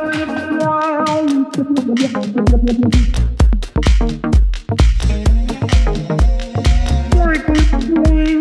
Very good swing.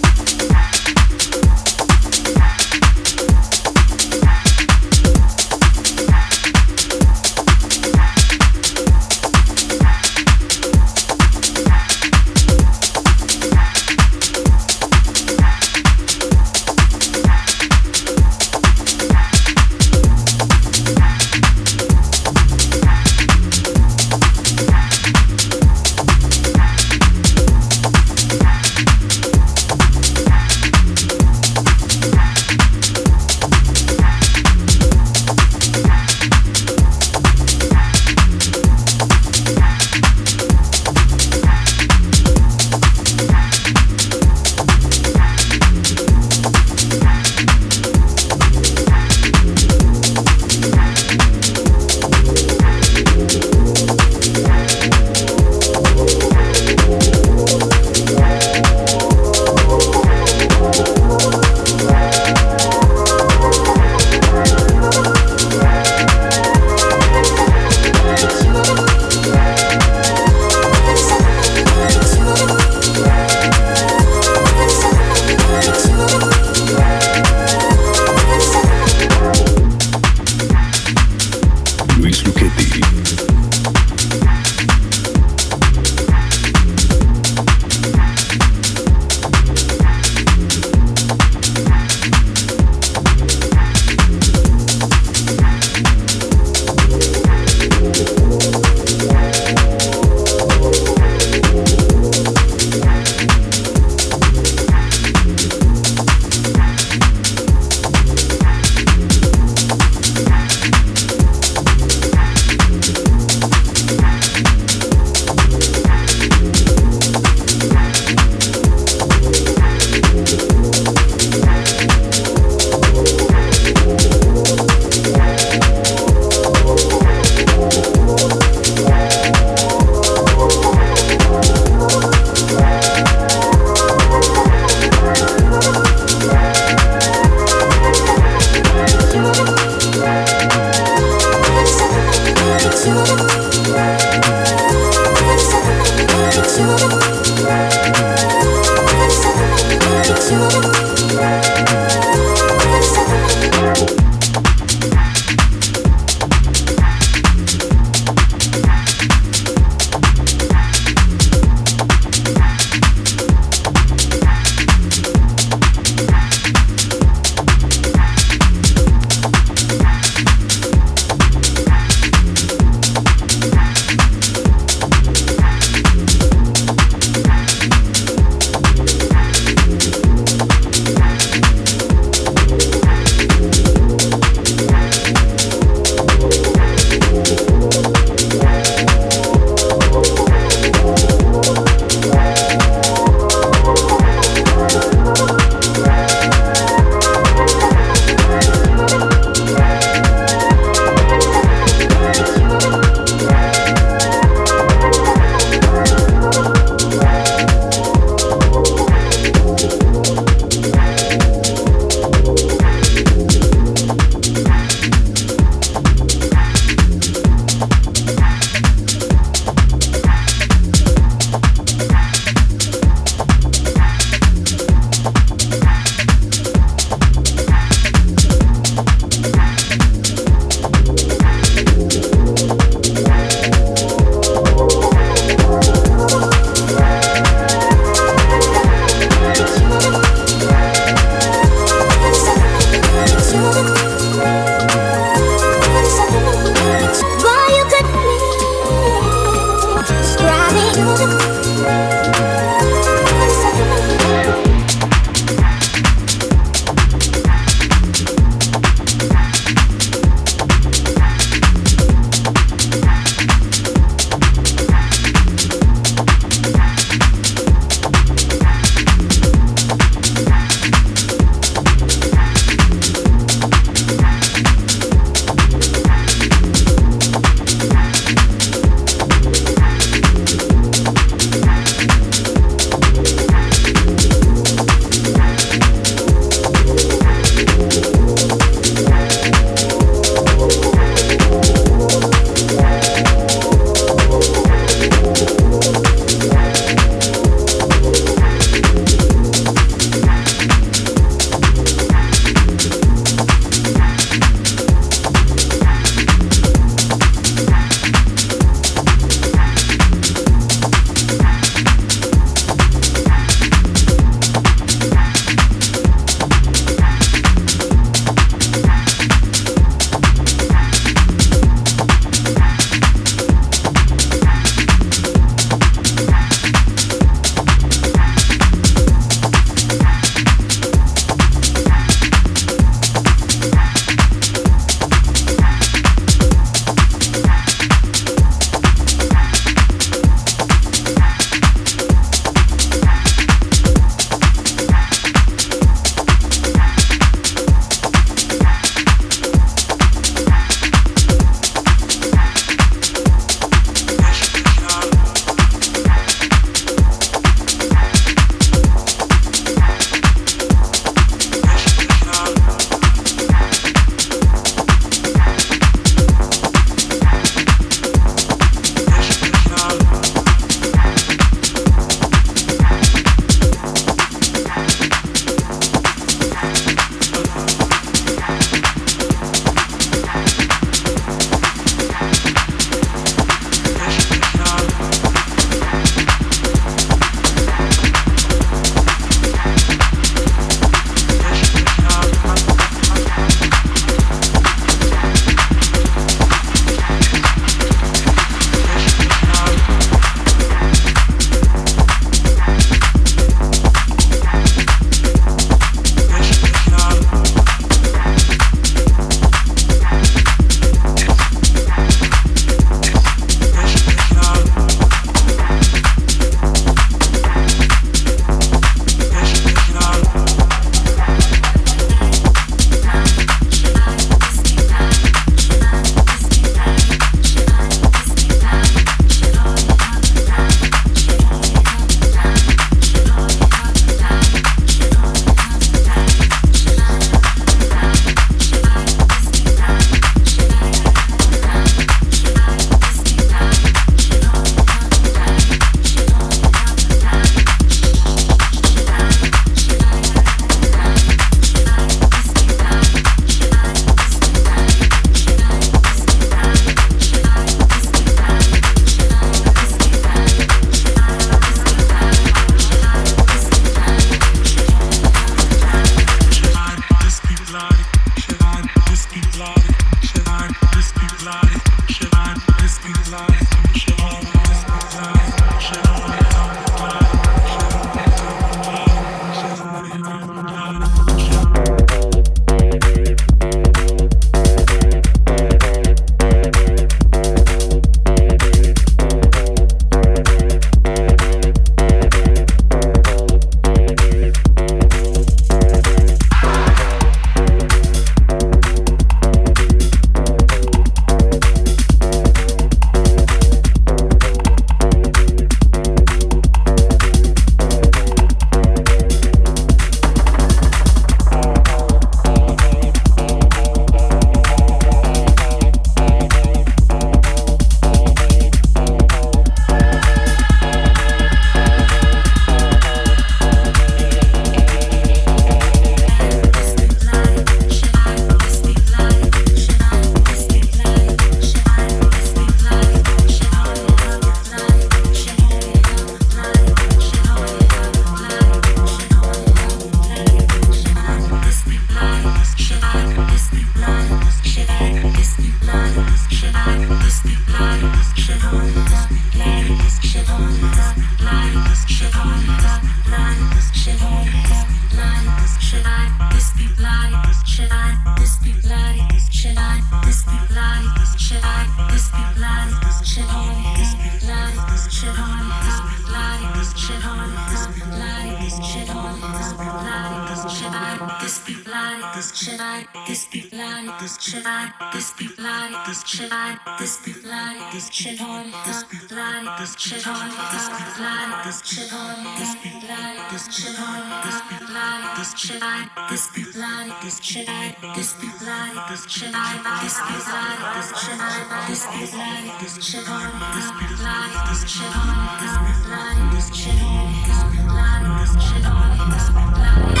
this shit I this be fly this shit I this be fly this shit I this be fly this shit on this be fly this shit on this be fly this shit on this be fly this shit on this be fly this shit I this be fly this shit I this be fly this shit I this be fly this shit I this be fly this shit on this be fly this shit on this be fly this shit on this be fly this shit on this be fly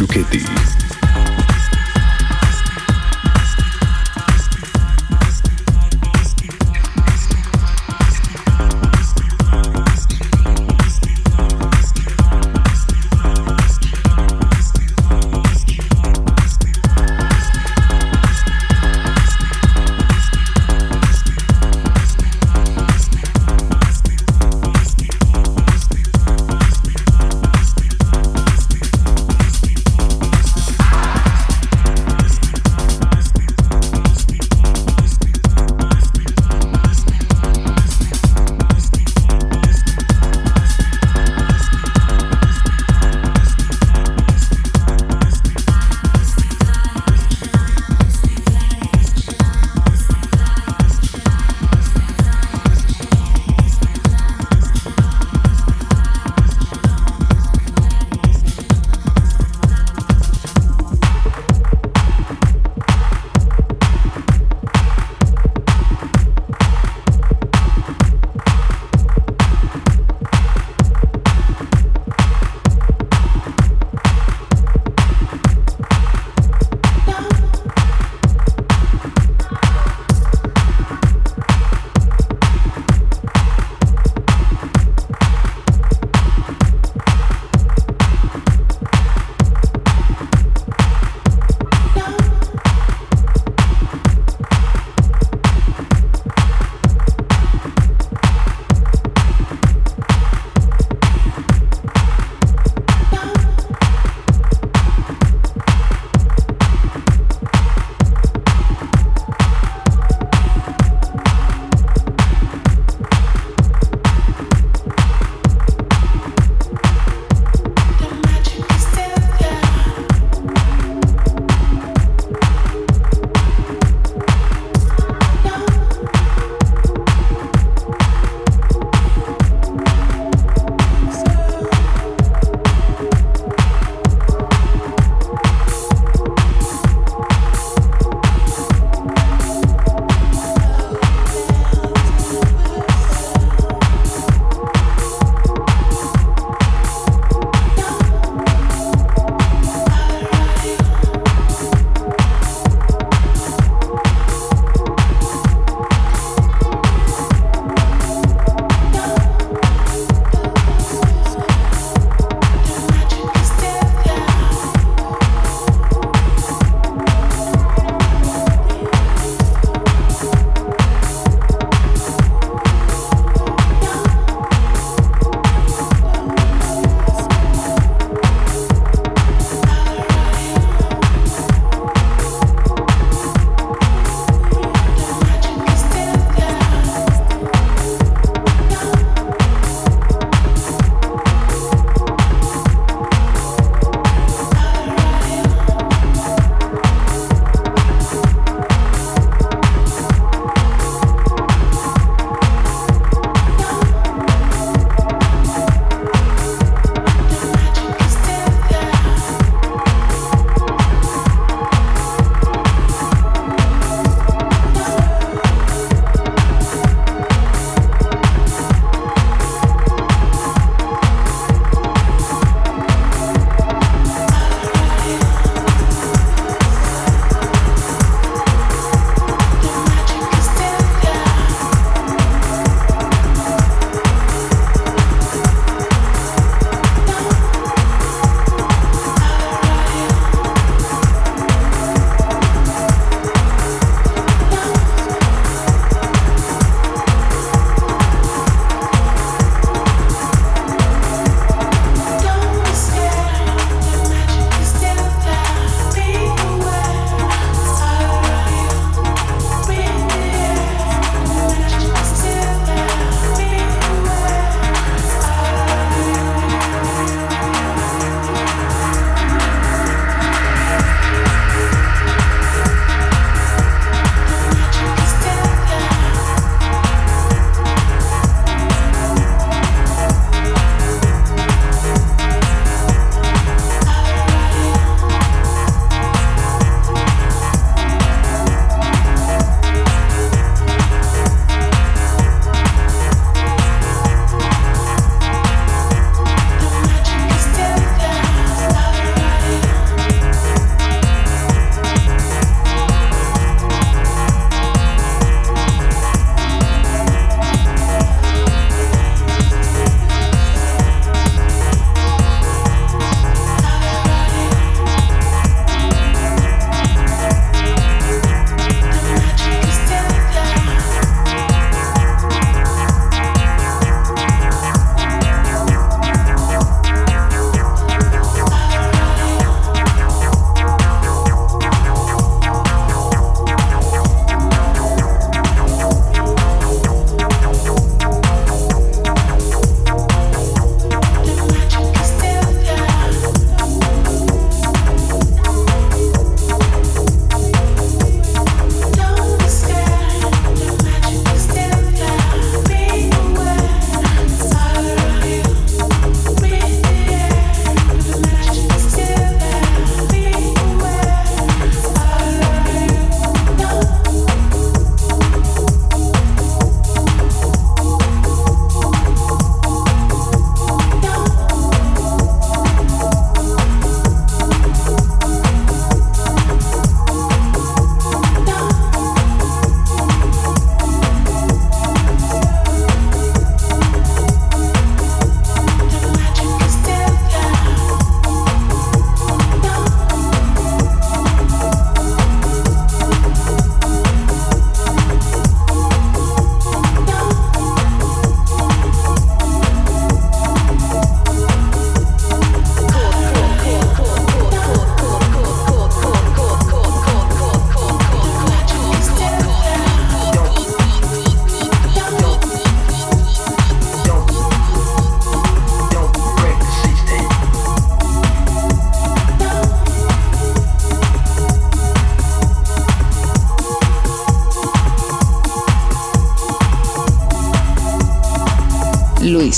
look at these.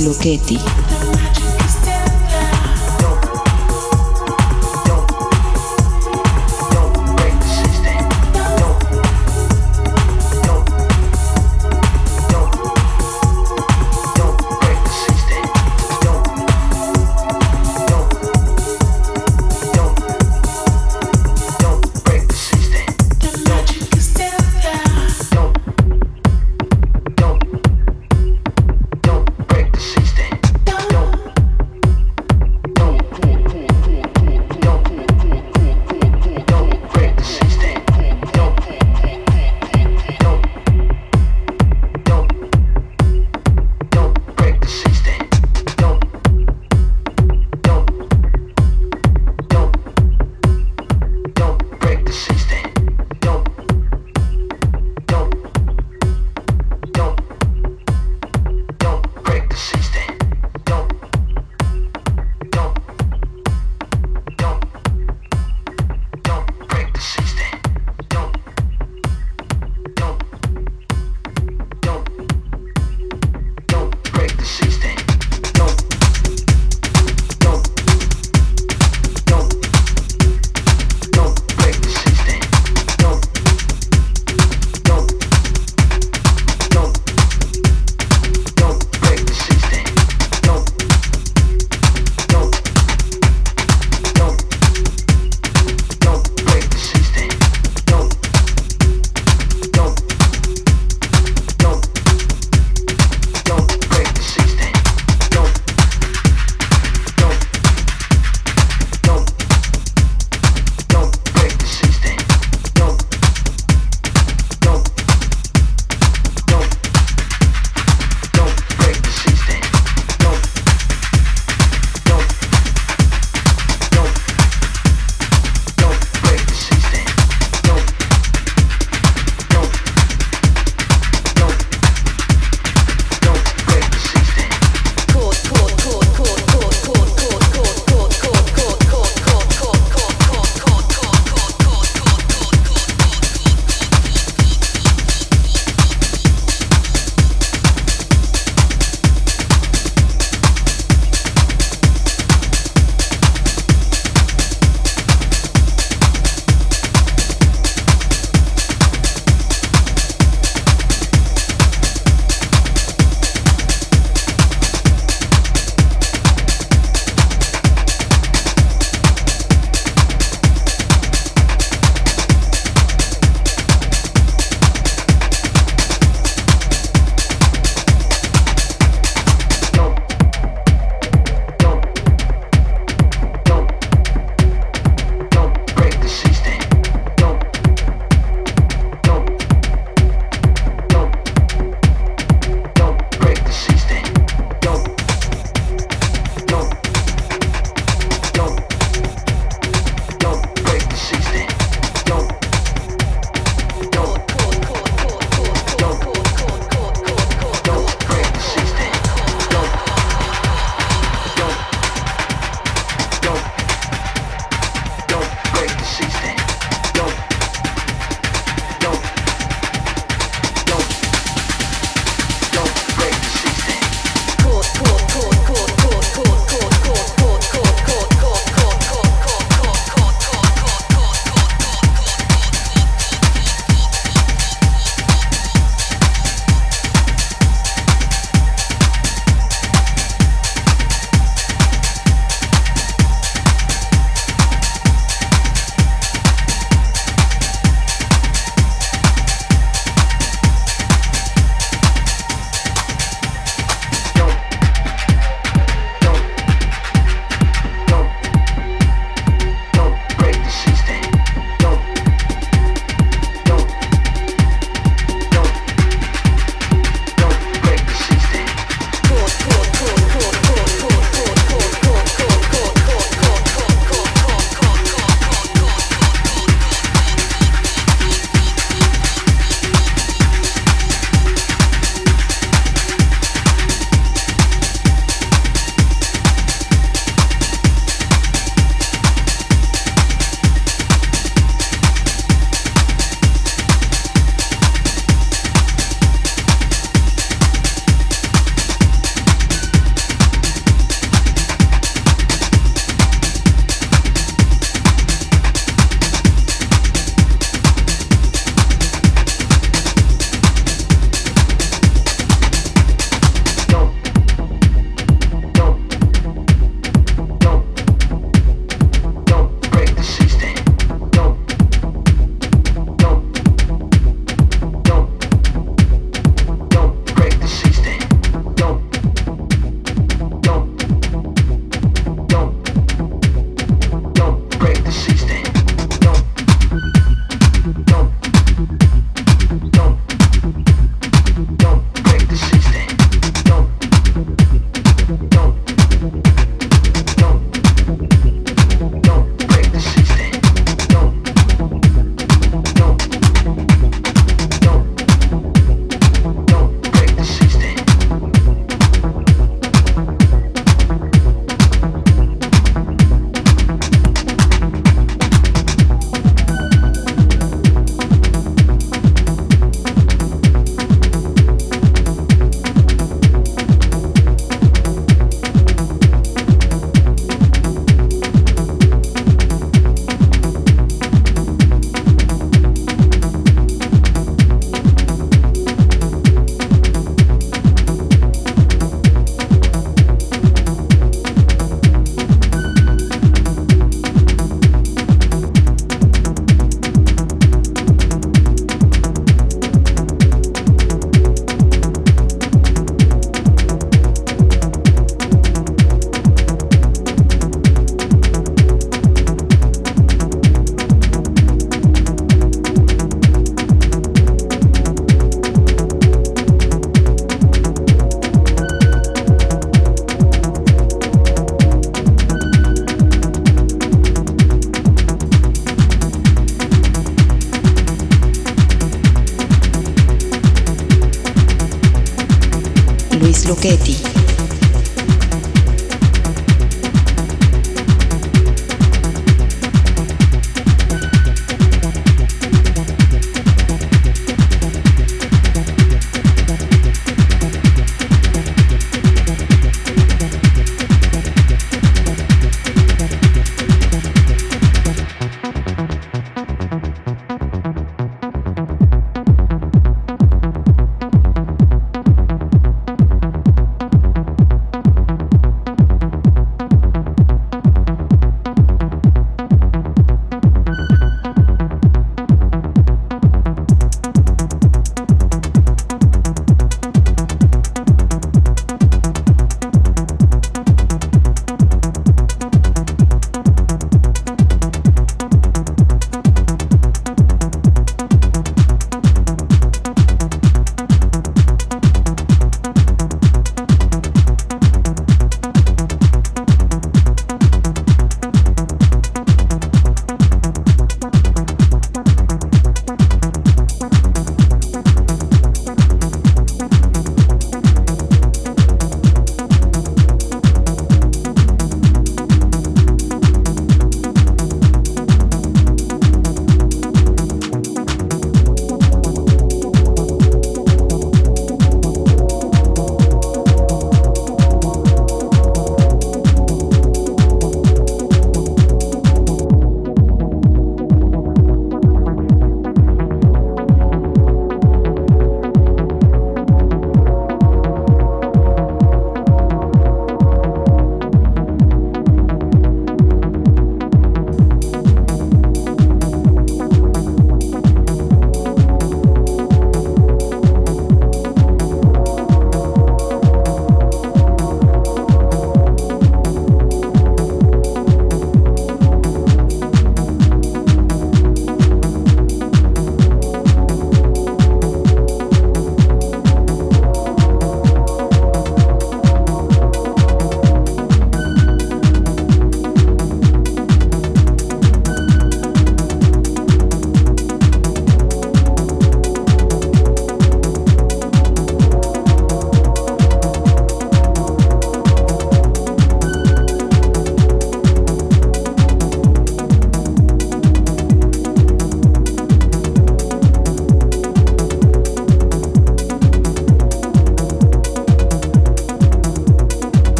Luchetti.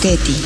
Muchetti.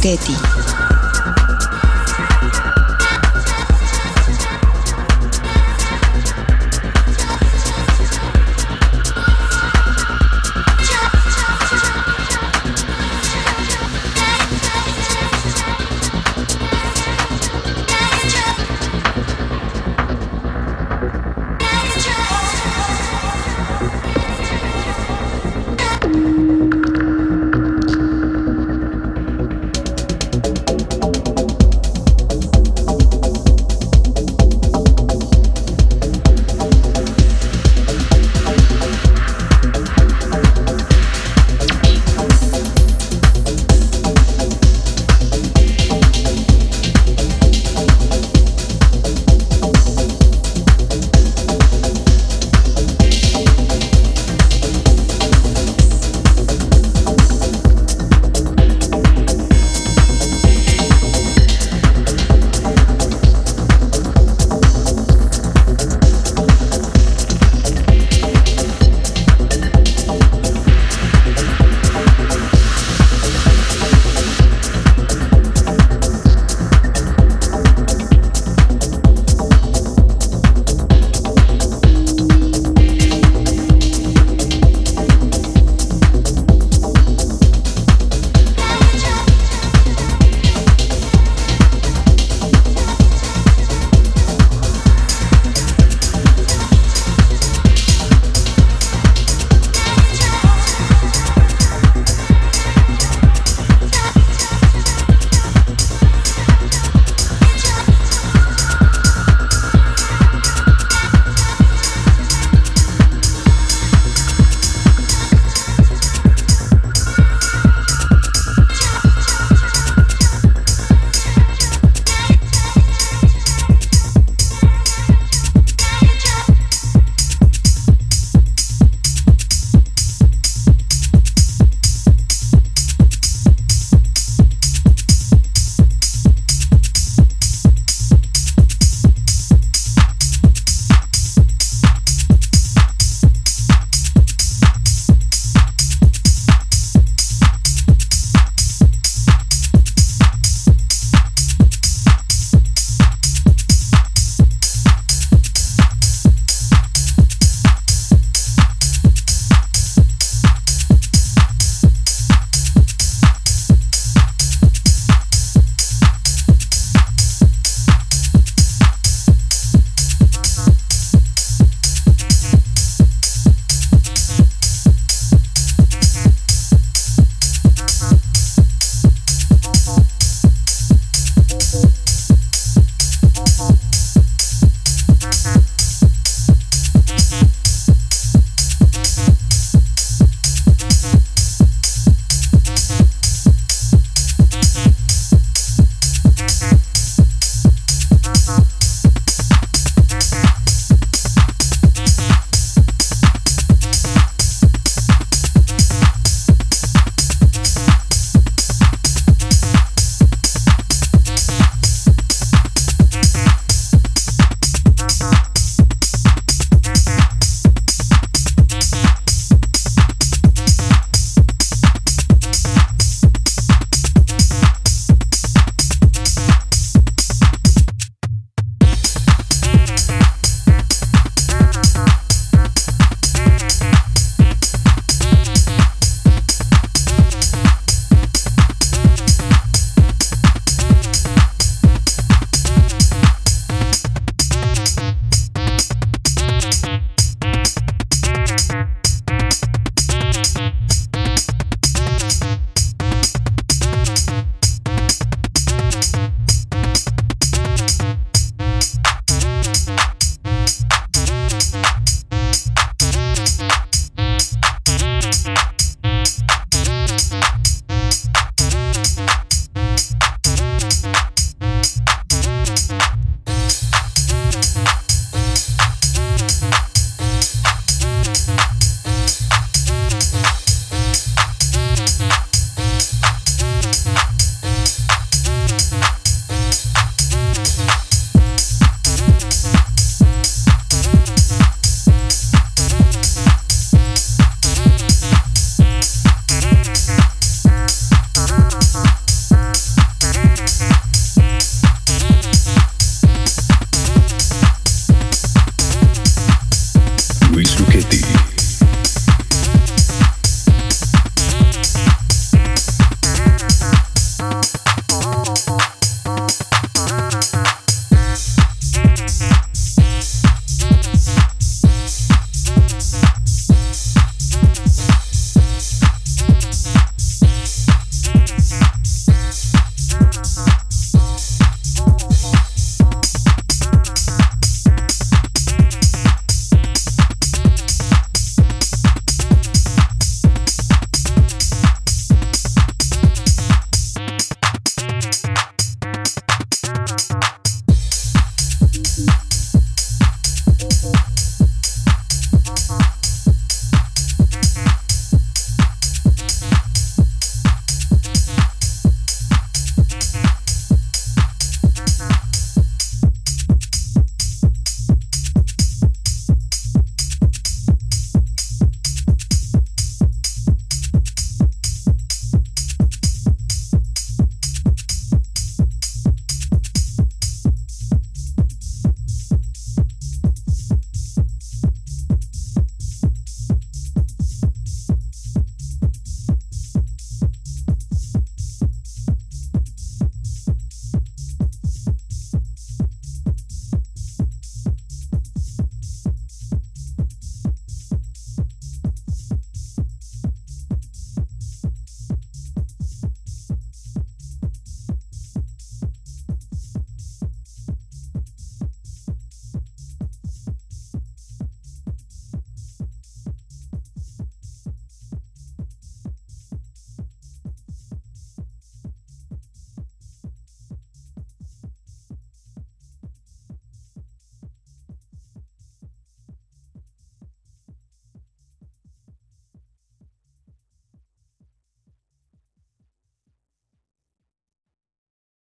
Roquetti.